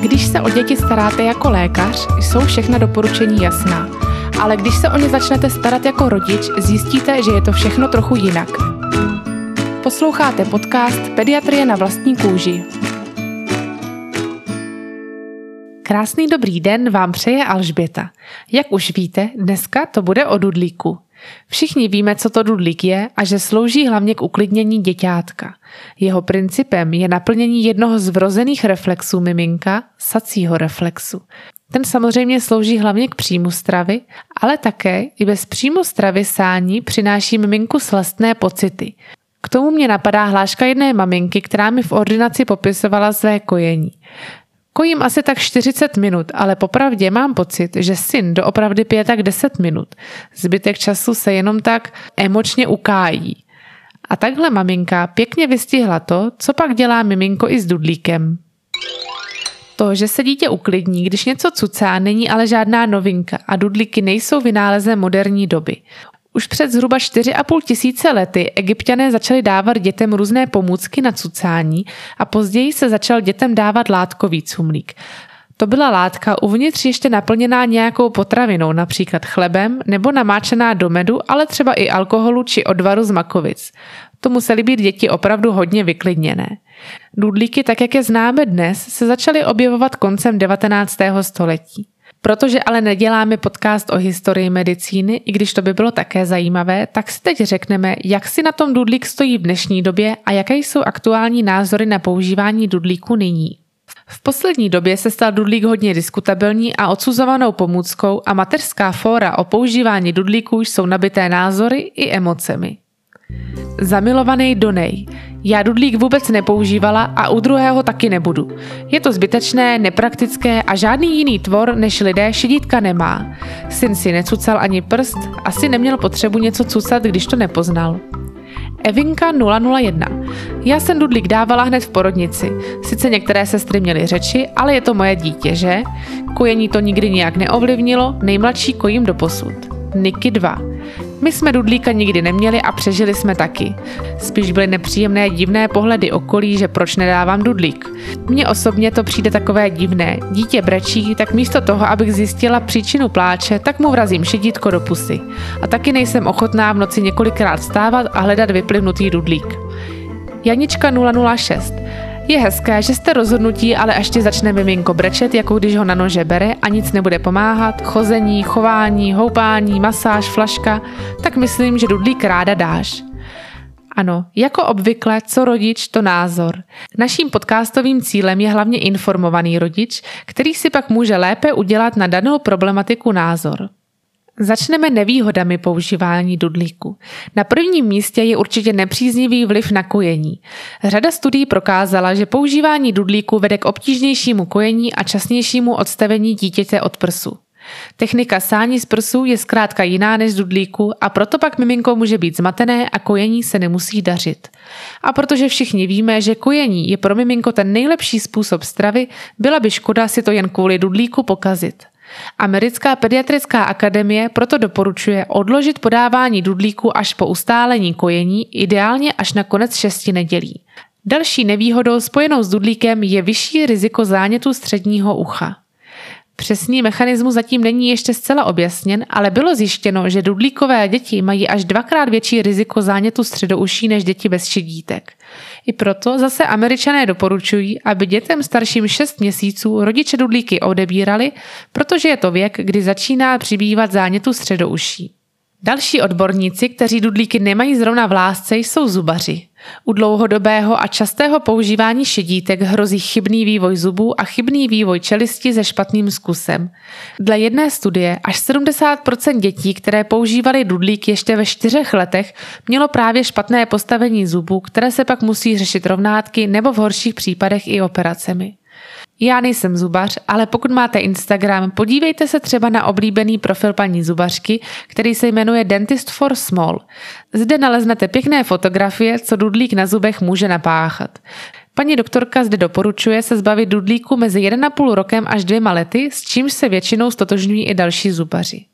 Když se o děti staráte jako lékař, jsou všechna doporučení jasná. Ale když se o ně začnete starat jako rodič, zjistíte, že je to všechno trochu jinak. Posloucháte podcast Pediatrie na vlastní kůži. Krásný dobrý den vám přeje Alžběta. Jak už víte, dneska to bude o dudlíku. Všichni víme, co to dudlík je a že slouží hlavně k uklidnění děťátka. Jeho principem je naplnění jednoho z vrozených reflexů miminka, sacího reflexu. Ten samozřejmě slouží hlavně k příjmu stravy, ale také i bez příjmu stravy sání přináší miminku slastné pocity. K tomu mě napadá hláška jedné maminky, která mi v ordinaci popisovala své kojení. Kojím asi tak 40 minut, ale popravdě mám pocit, že syn doopravdy pije tak 10 minut. Zbytek času se jenom tak emočně ukájí. A takhle maminka pěkně vystihla to, co pak dělá miminko i s dudlíkem. To, že se dítě uklidní, když něco cucá, není ale žádná novinka a dudlíky nejsou vynálezem moderní doby. Už před zhruba 4,5 tisíce lety egyptiané začali dávat dětem různé pomůcky na cucání a později se začal dětem dávat látkový cumlík. To byla látka uvnitř ještě naplněná nějakou potravinou, například chlebem nebo namáčená do medu, ale třeba i alkoholu či odvaru z makovic. To musely být děti opravdu hodně vyklidněné. Dudlíky, tak jak je známe dnes, se začaly objevovat koncem 19. století. Protože ale neděláme podcast o historii medicíny, i když to by bylo také zajímavé, tak si teď řekneme, jak si na tom dudlík stojí v dnešní době a jaké jsou aktuální názory na používání dudlíku nyní. V poslední době se stal dudlík hodně diskutabilní a odsuzovanou pomůckou a mateřská fóra o používání dudlíků jsou nabité názory i emocemi. Zamilovaný Donej. Já dudlík vůbec nepoužívala a u druhého taky nebudu. Je to zbytečné, nepraktické a žádný jiný tvor než lidé šidítka nemá. Syn si necucal ani prst, asi neměl potřebu něco cucat, když to nepoznal. Evinka 001. Já jsem dudlík dávala hned v porodnici. Sice některé sestry měly řeči, ale je to moje dítě, že? Kojení to nikdy nijak neovlivnilo, nejmladší kojím do posud. Niky 2. My jsme dudlíka nikdy neměli a přežili jsme taky. Spíš byly nepříjemné divné pohledy okolí, že proč nedávám dudlík. Mně osobně to přijde takové divné. Dítě brečí, tak místo toho, abych zjistila příčinu pláče, tak mu vrazím šedítko do pusy. A taky nejsem ochotná v noci několikrát stávat a hledat vyplivnutý dudlík. Janička 006. Je hezké, že jste rozhodnutí, ale až ti začne miminko brečet, jako když ho na nože bere a nic nebude pomáhat, chození, chování, houpání, masáž, flaška, tak myslím, že dudlík ráda dáš. Ano, jako obvykle, co rodič, to názor. Naším podcastovým cílem je hlavně informovaný rodič, který si pak může lépe udělat na danou problematiku názor. Začneme nevýhodami používání dudlíku. Na prvním místě je určitě nepříznivý vliv na kojení. Řada studií prokázala, že používání dudlíku vede k obtížnějšímu kojení a časnějšímu odstavení dítěte od prsu. Technika sání z prsů je zkrátka jiná než dudlíku a proto pak miminko může být zmatené a kojení se nemusí dařit. A protože všichni víme, že kojení je pro miminko ten nejlepší způsob stravy, byla by škoda si to jen kvůli dudlíku pokazit. Americká pediatrická akademie proto doporučuje odložit podávání dudlíku až po ustálení kojení, ideálně až na konec šesti nedělí. Další nevýhodou spojenou s dudlíkem je vyšší riziko zánětu středního ucha. Přesný mechanismus zatím není ještě zcela objasněn, ale bylo zjištěno, že dudlíkové děti mají až dvakrát větší riziko zánětu středouší než děti bez šedítek. I proto zase američané doporučují, aby dětem starším 6 měsíců rodiče dudlíky odebírali, protože je to věk, kdy začíná přibývat zánětu středouší. Další odborníci, kteří dudlíky nemají zrovna v lásce, jsou zubaři. U dlouhodobého a častého používání šedítek hrozí chybný vývoj zubů a chybný vývoj čelisti se špatným zkusem. Dle jedné studie až 70% dětí, které používali dudlík ještě ve čtyřech letech, mělo právě špatné postavení zubů, které se pak musí řešit rovnátky nebo v horších případech i operacemi. Já nejsem zubař, ale pokud máte Instagram, podívejte se třeba na oblíbený profil paní zubařky, který se jmenuje Dentist for Small. Zde naleznete pěkné fotografie, co dudlík na zubech může napáchat. Paní doktorka zde doporučuje se zbavit dudlíku mezi 1,5 rokem až dvěma lety, s čímž se většinou stotožňují i další zubaři.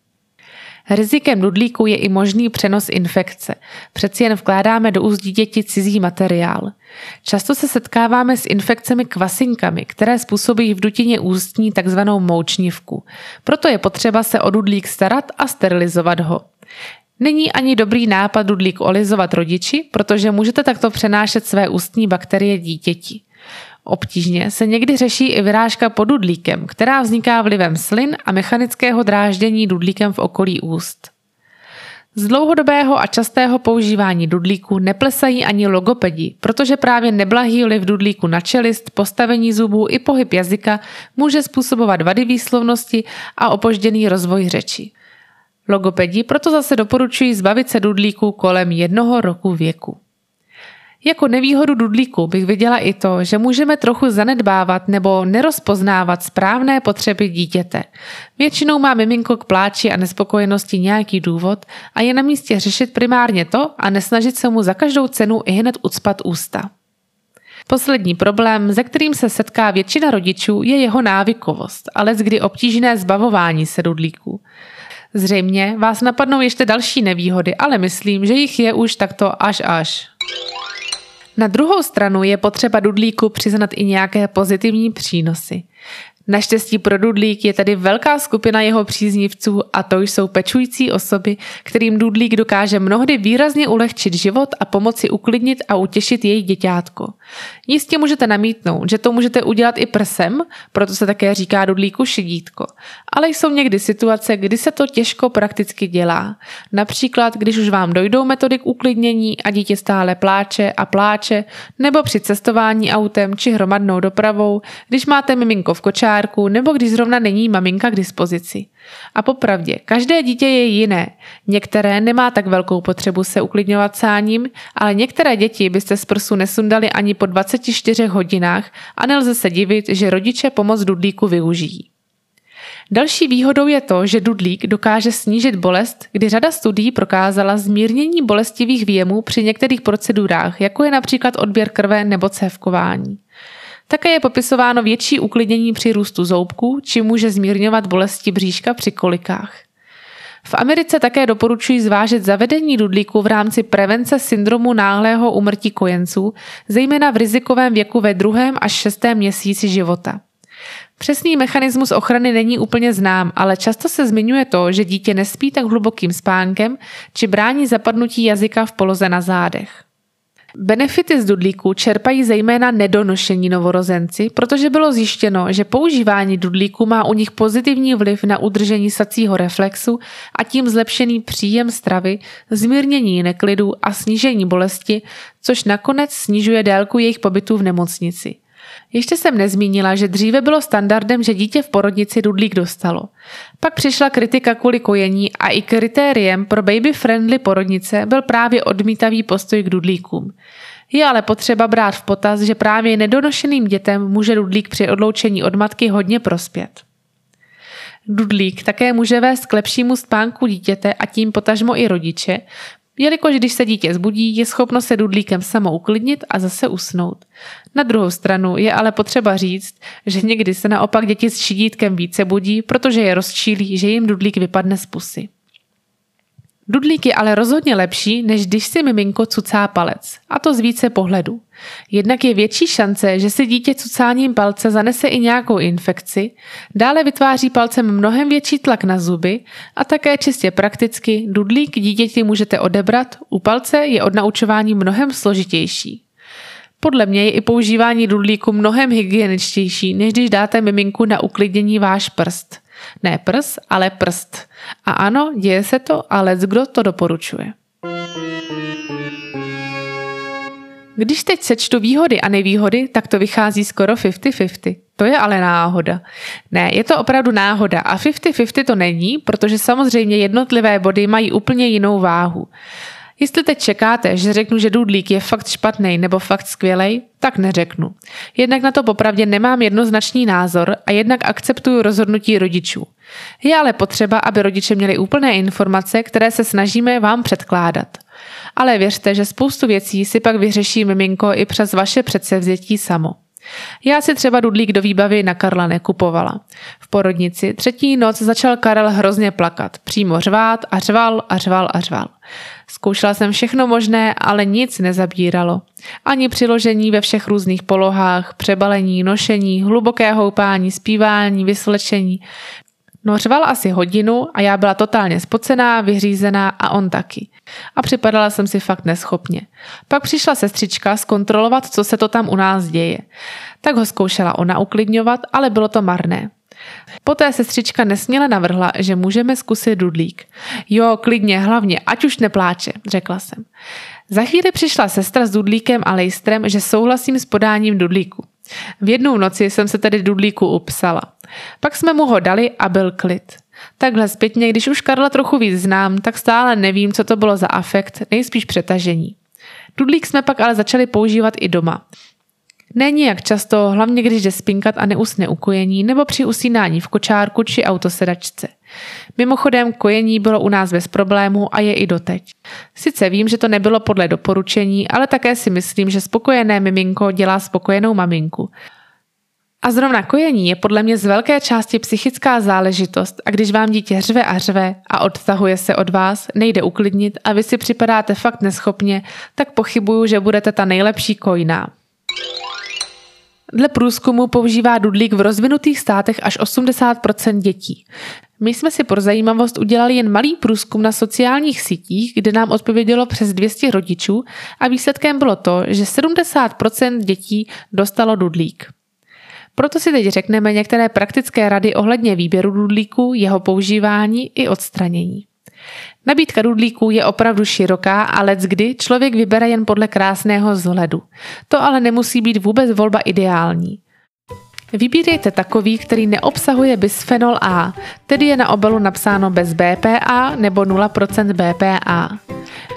Rizikem dudlíku je i možný přenos infekce. Přeci jen vkládáme do úst dítěti cizí materiál. Často se setkáváme s infekcemi kvasinkami, které způsobí v dutině ústní takzvanou moučnivku. Proto je potřeba se o dudlík starat a sterilizovat ho. Není ani dobrý nápad dudlík olizovat rodiči, protože můžete takto přenášet své ústní bakterie dítěti. Obtížně se někdy řeší i vyrážka pod dudlíkem, která vzniká vlivem slin a mechanického dráždění dudlíkem v okolí úst. Z dlouhodobého a častého používání dudlíku neplesají ani logopedi, protože právě neblahý vliv dudlíku na čelist, postavení zubů i pohyb jazyka může způsobovat vady výslovnosti a opožděný rozvoj řeči. Logopedi proto zase doporučují zbavit se dudlíku kolem jednoho roku věku. Jako nevýhodu dudlíku bych viděla i to, že můžeme trochu zanedbávat nebo nerozpoznávat správné potřeby dítěte. Většinou má miminko k pláči a nespokojenosti nějaký důvod a je na místě řešit primárně to a nesnažit se mu za každou cenu i hned ucpat ústa. Poslední problém, se kterým se setká většina rodičů, je jeho návykovost, ale kdy obtížné zbavování se dudlíků. Zřejmě vás napadnou ještě další nevýhody, ale myslím, že jich je už takto až až. Na druhou stranu je potřeba Dudlíku přiznat i nějaké pozitivní přínosy. Naštěstí pro Dudlík je tady velká skupina jeho příznivců a to jsou pečující osoby, kterým Dudlík dokáže mnohdy výrazně ulehčit život a pomoci uklidnit a utěšit její děťátko. Jistě můžete namítnout, že to můžete udělat i prsem, proto se také říká Dudlíku šidítko. Ale jsou někdy situace, kdy se to těžko prakticky dělá. Například, když už vám dojdou metody k uklidnění a dítě stále pláče a pláče, nebo při cestování autem či hromadnou dopravou, když máte miminko v kočáru dárků nebo když zrovna není maminka k dispozici. A popravdě, každé dítě je jiné. Některé nemá tak velkou potřebu se uklidňovat sáním, ale některé děti byste z prsu nesundali ani po 24 hodinách a nelze se divit, že rodiče pomoc dudlíku využijí. Další výhodou je to, že dudlík dokáže snížit bolest, kdy řada studií prokázala zmírnění bolestivých výjemů při některých procedurách, jako je například odběr krve nebo cévkování. Také je popisováno větší uklidnění při růstu zoubků, či může zmírňovat bolesti bříška při kolikách. V Americe také doporučují zvážit zavedení dudlíku v rámci prevence syndromu náhlého umrtí kojenců, zejména v rizikovém věku ve druhém až šestém měsíci života. Přesný mechanismus ochrany není úplně znám, ale často se zmiňuje to, že dítě nespí tak hlubokým spánkem či brání zapadnutí jazyka v poloze na zádech. Benefity z dudlíků čerpají zejména nedonošení novorozenci, protože bylo zjištěno, že používání dudlíků má u nich pozitivní vliv na udržení sacího reflexu a tím zlepšený příjem stravy, zmírnění neklidu a snížení bolesti, což nakonec snižuje délku jejich pobytu v nemocnici. Ještě jsem nezmínila, že dříve bylo standardem, že dítě v porodnici dudlík dostalo. Pak přišla kritika kvůli kojení a i kritériem pro baby-friendly porodnice byl právě odmítavý postoj k dudlíkům. Je ale potřeba brát v potaz, že právě nedonošeným dětem může dudlík při odloučení od matky hodně prospět. Dudlík také může vést k lepšímu spánku dítěte a tím potažmo i rodiče, jelikož když se dítě zbudí, je schopno se dudlíkem samo uklidnit a zase usnout. Na druhou stranu je ale potřeba říct, že někdy se naopak děti s šidítkem více budí, protože je rozčílí, že jim dudlík vypadne z pusy. Dudlík je ale rozhodně lepší, než když si miminko cucá palec, a to z více pohledů. Jednak je větší šance, že si dítě cucáním palce zanese i nějakou infekci, dále vytváří palcem mnohem větší tlak na zuby a také čistě prakticky dudlík dítěti můžete odebrat, u palce je odnaučování mnohem složitější. Podle mě je i používání dudlíku mnohem hygieničtější, než když dáte miminku na uklidnění váš prst. Ne prs, ale prst. A ano, děje se to, ale kdo to doporučuje. Když teď sečtu výhody a nevýhody, tak to vychází skoro 50-50. To je ale náhoda. Ne, je to opravdu náhoda a 50-50 to není, protože samozřejmě jednotlivé body mají úplně jinou váhu. Jestli teď čekáte, že řeknu, že dudlík je fakt špatný nebo fakt skvělej, tak neřeknu. Jednak na to popravdě nemám jednoznačný názor a jednak akceptuju rozhodnutí rodičů. Je ale potřeba, aby rodiče měli úplné informace, které se snažíme vám předkládat. Ale věřte, že spoustu věcí si pak vyřeší miminko i přes vaše předsevzetí samo. Já si třeba dudlík do výbavy na Karla nekupovala. V porodnici třetí noc začal Karel hrozně plakat, přímo řvát a řval a řval a řval. Zkoušela jsem všechno možné, ale nic nezabíralo. Ani přiložení ve všech různých polohách, přebalení, nošení, hluboké houpání, zpívání, vyslečení. No řval asi hodinu a já byla totálně spocená, vyřízená a on taky. A připadala jsem si fakt neschopně. Pak přišla sestřička zkontrolovat, co se to tam u nás děje. Tak ho zkoušela ona uklidňovat, ale bylo to marné. Poté sestřička nesměle navrhla, že můžeme zkusit dudlík. Jo, klidně, hlavně, ať už nepláče, řekla jsem. Za chvíli přišla sestra s dudlíkem a lejstrem, že souhlasím s podáním dudlíku. V jednou noci jsem se tedy dudlíku upsala. Pak jsme mu ho dali a byl klid. Takhle zpětně, když už Karla trochu víc znám, tak stále nevím, co to bylo za afekt, nejspíš přetažení. Dudlík jsme pak ale začali používat i doma. Není jak často, hlavně když jde spinkat a neusne ukojení nebo při usínání v kočárku či autosedačce. Mimochodem, kojení bylo u nás bez problému a je i doteď. Sice vím, že to nebylo podle doporučení, ale také si myslím, že spokojené miminko dělá spokojenou maminku. A zrovna kojení je podle mě z velké části psychická záležitost a když vám dítě řve a řve a odtahuje se od vás, nejde uklidnit a vy si připadáte fakt neschopně, tak pochybuju, že budete ta nejlepší kojná. Dle průzkumu používá dudlík v rozvinutých státech až 80% dětí. My jsme si pro zajímavost udělali jen malý průzkum na sociálních sítích, kde nám odpovědělo přes 200 rodičů a výsledkem bylo to, že 70% dětí dostalo dudlík. Proto si teď řekneme některé praktické rady ohledně výběru dudlíku, jeho používání i odstranění. Nabídka dudlíků je opravdu široká a let kdy člověk vybere jen podle krásného vzhledu. To ale nemusí být vůbec volba ideální. Vybírejte takový, který neobsahuje bisfenol A, tedy je na obalu napsáno bez BPA nebo 0% BPA.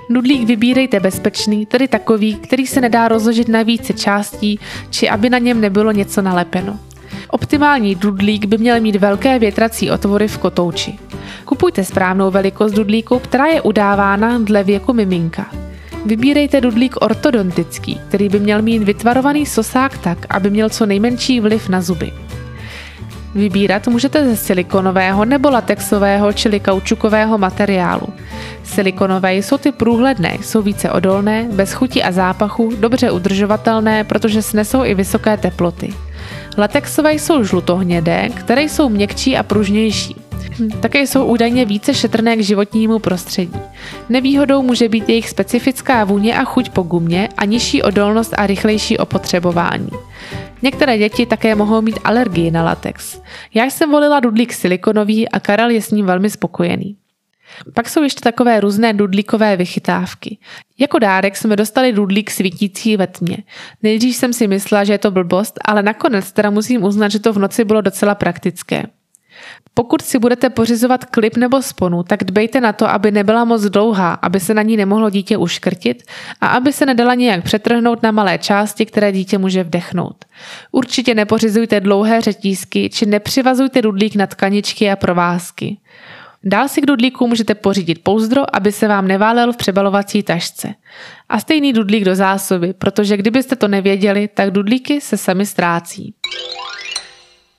Nudlík vybírejte bezpečný, tedy takový, který se nedá rozložit na více částí, či aby na něm nebylo něco nalepeno. Optimální dudlík by měl mít velké větrací otvory v kotouči. Kupujte správnou velikost dudlíku, která je udávána dle věku miminka. Vybírejte dudlík ortodontický, který by měl mít vytvarovaný sosák tak, aby měl co nejmenší vliv na zuby. Vybírat můžete ze silikonového nebo latexového čili kaučukového materiálu. Silikonové jsou ty průhledné, jsou více odolné, bez chuti a zápachu, dobře udržovatelné, protože snesou i vysoké teploty. Latexové jsou žlutohnědé, které jsou měkčí a pružnější. Také jsou údajně více šetrné k životnímu prostředí. Nevýhodou může být jejich specifická vůně a chuť po gumě a nižší odolnost a rychlejší opotřebování. Některé děti také mohou mít alergii na latex. Já jsem volila dudlík silikonový a Karel je s ním velmi spokojený. Pak jsou ještě takové různé dudlíkové vychytávky. Jako dárek jsme dostali dudlík svítící ve tmě. Nejdřív jsem si myslela, že je to blbost, ale nakonec teda musím uznat, že to v noci bylo docela praktické. Pokud si budete pořizovat klip nebo sponu, tak dbejte na to, aby nebyla moc dlouhá, aby se na ní nemohlo dítě uškrtit a aby se nedala nějak přetrhnout na malé části, které dítě může vdechnout. Určitě nepořizujte dlouhé řetízky či nepřivazujte dudlík na tkaničky a provázky. Dál si k dudlíku můžete pořídit pouzdro, aby se vám neválel v přebalovací tašce. A stejný dudlík do zásoby, protože kdybyste to nevěděli, tak dudlíky se sami ztrácí.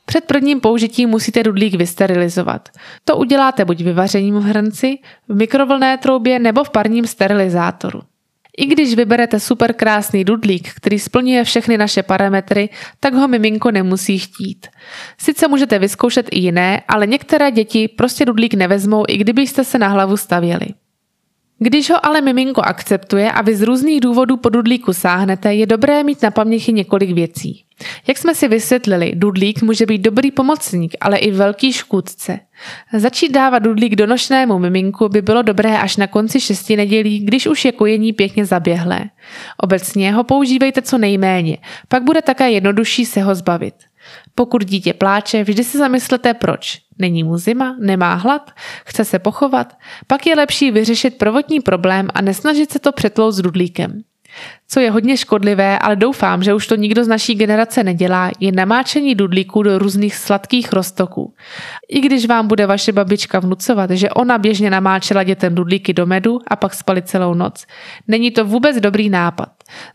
Před prvním použitím musíte dudlík vysterilizovat. To uděláte buď vyvařením v hrnci, v mikrovlné troubě nebo v parním sterilizátoru. I když vyberete super krásný dudlík, který splňuje všechny naše parametry, tak ho miminko nemusí chtít. Sice můžete vyzkoušet i jiné, ale některé děti prostě dudlík nevezmou, i kdybyste se na hlavu stavěli. Když ho ale miminko akceptuje a vy z různých důvodů po dudlíku sáhnete, je dobré mít na paměti několik věcí. Jak jsme si vysvětlili, dudlík může být dobrý pomocník, ale i velký škůdce. Začít dávat dudlík donošnému miminku by bylo dobré až na konci šesti nedělí, když už je kojení pěkně zaběhlé. Obecně ho používejte co nejméně, pak bude také jednodušší se ho zbavit. Pokud dítě pláče, vždy si zamyslete proč. Není mu zima, nemá hlad, chce se pochovat, pak je lepší vyřešit prvotní problém a nesnažit se to přetlout s dudlíkem. Co je hodně škodlivé, ale doufám, že už to nikdo z naší generace nedělá, je namáčení dudlíků do různých sladkých roztoků. I když vám bude vaše babička vnucovat, že ona běžně namáčela dětem dudlíky do medu a pak spali celou noc, není to vůbec dobrý nápad.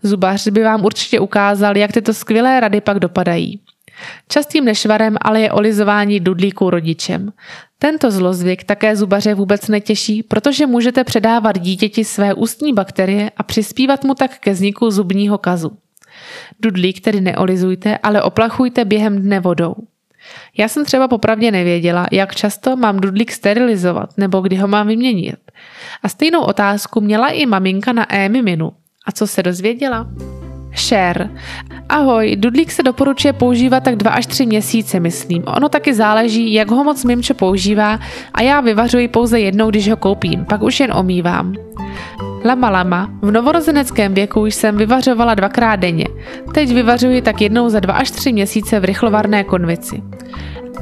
Zubař by vám určitě ukázal, jak tyto skvělé rady pak dopadají. Častým nešvarem ale je olizování dudlíků rodičem. Tento zlozvyk také zubaře vůbec netěší, protože můžete předávat dítěti své ústní bakterie a přispívat mu tak ke vzniku zubního kazu. Dudlík tedy neolizujte, ale oplachujte během dne vodou. Já jsem třeba popravdě nevěděla, jak často mám dudlík sterilizovat nebo kdy ho mám vyměnit. A stejnou otázku měla i maminka na e-miminu. A co se dozvěděla? Share. Ahoj, dudlík se doporučuje používat tak 2 až 3 měsíce, myslím. Ono taky záleží, jak ho moc Mimčo používá a já vyvařuji pouze jednou, když ho koupím, pak už jen omývám. Lama Lama, v novorozeneckém věku jsem vyvařovala dvakrát denně. Teď vyvařuji tak jednou za 2 až 3 měsíce v rychlovarné konvici.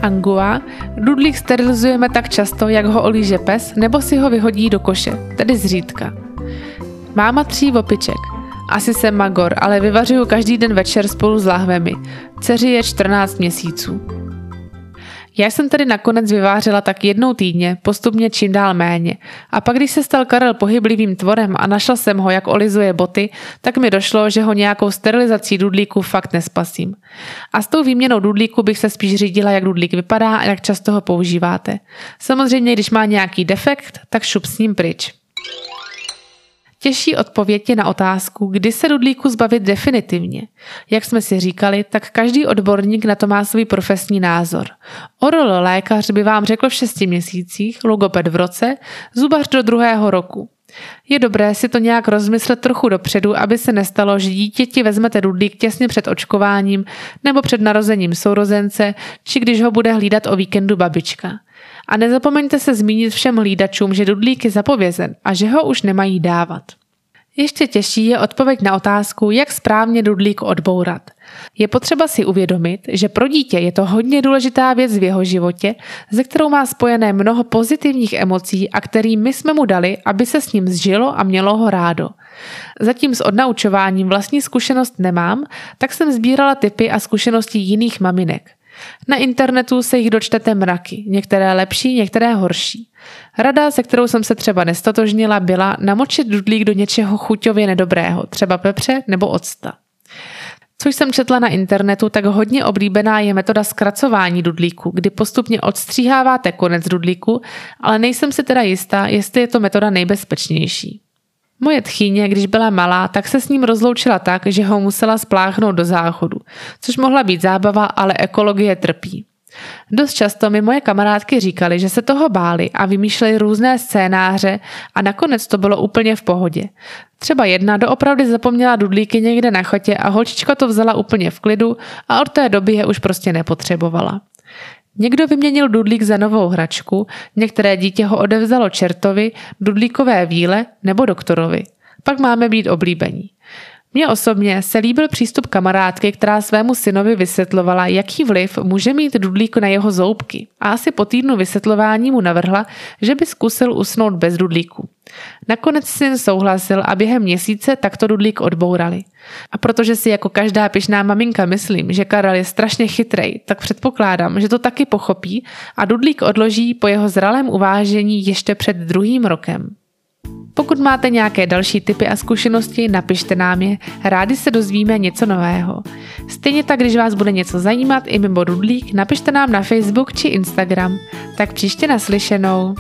Angua, dudlík sterilizujeme tak často, jak ho olíže pes, nebo si ho vyhodí do koše, tedy zřídka. Máma tří opiček. Asi jsem magor, ale vyvařuju každý den večer spolu s lahvemi. Dceři je 14 měsíců. Já jsem tedy nakonec vyvářela tak jednou týdně, postupně čím dál méně. A pak, když se stal Karel pohyblivým tvorem a našla jsem ho, jak olizuje boty, tak mi došlo, že ho nějakou sterilizací dudlíku fakt nespasím. A s tou výměnou dudlíku bych se spíš řídila, jak dudlík vypadá a jak často ho používáte. Samozřejmě, když má nějaký defekt, tak šup s ním pryč. Těžší odpověď je na otázku, kdy se dudlíku zbavit definitivně. Jak jsme si říkali, tak každý odborník na to má svůj profesní názor. Orol lékař by vám řekl v šesti měsících, logoped v roce, zubař do druhého roku. Je dobré si to nějak rozmyslet trochu dopředu, aby se nestalo, že dítěti vezmete dudlík těsně před očkováním nebo před narozením sourozence, či když ho bude hlídat o víkendu babička. A nezapomeňte se zmínit všem hlídačům, že dudlík je zapovězen a že ho už nemají dávat. Ještě těžší je odpověď na otázku, jak správně dudlík odbourat. Je potřeba si uvědomit, že pro dítě je to hodně důležitá věc v jeho životě, ze kterou má spojené mnoho pozitivních emocí a který my jsme mu dali, aby se s ním zžilo a mělo ho rádo. Zatím s odnaučováním vlastní zkušenost nemám, tak jsem sbírala typy a zkušenosti jiných maminek. Na internetu se jich dočtete mraky, některé lepší, některé horší. Rada, se kterou jsem se třeba nestotožnila, byla namočit dudlík do něčeho chuťově nedobrého, třeba pepře nebo octa. Což jsem četla na internetu, tak hodně oblíbená je metoda zkracování dudlíku, kdy postupně odstříháváte konec dudlíku, ale nejsem si teda jistá, jestli je to metoda nejbezpečnější. Moje tchýně, když byla malá, tak se s ním rozloučila tak, že ho musela spláchnout do záchodu, což mohla být zábava, ale ekologie trpí. Dost často mi moje kamarádky říkali, že se toho báli a vymýšleli různé scénáře a nakonec to bylo úplně v pohodě. Třeba jedna doopravdy zapomněla dudlíky někde na chatě a holčička to vzala úplně v klidu a od té doby je už prostě nepotřebovala. Někdo vyměnil dudlík za novou hračku, některé dítě ho odevzalo čertovi, dudlíkové víle nebo doktorovi. Pak máme být oblíbení. Mně osobně se líbil přístup kamarádky, která svému synovi vysvětlovala, jaký vliv může mít dudlík na jeho zoubky a asi po týdnu vysvětlování mu navrhla, že by zkusil usnout bez dudlíku. Nakonec syn souhlasil a během měsíce takto dudlík odbourali. A protože si jako každá pišná maminka myslím, že Karel je strašně chytrej, tak předpokládám, že to taky pochopí a dudlík odloží po jeho zralém uvážení ještě před druhým rokem. Pokud máte nějaké další typy a zkušenosti, napište nám je, rádi se dozvíme něco nového. Stejně tak, když vás bude něco zajímat i mimo Dudlík, napište nám na Facebook či Instagram. Tak příště naslyšenou.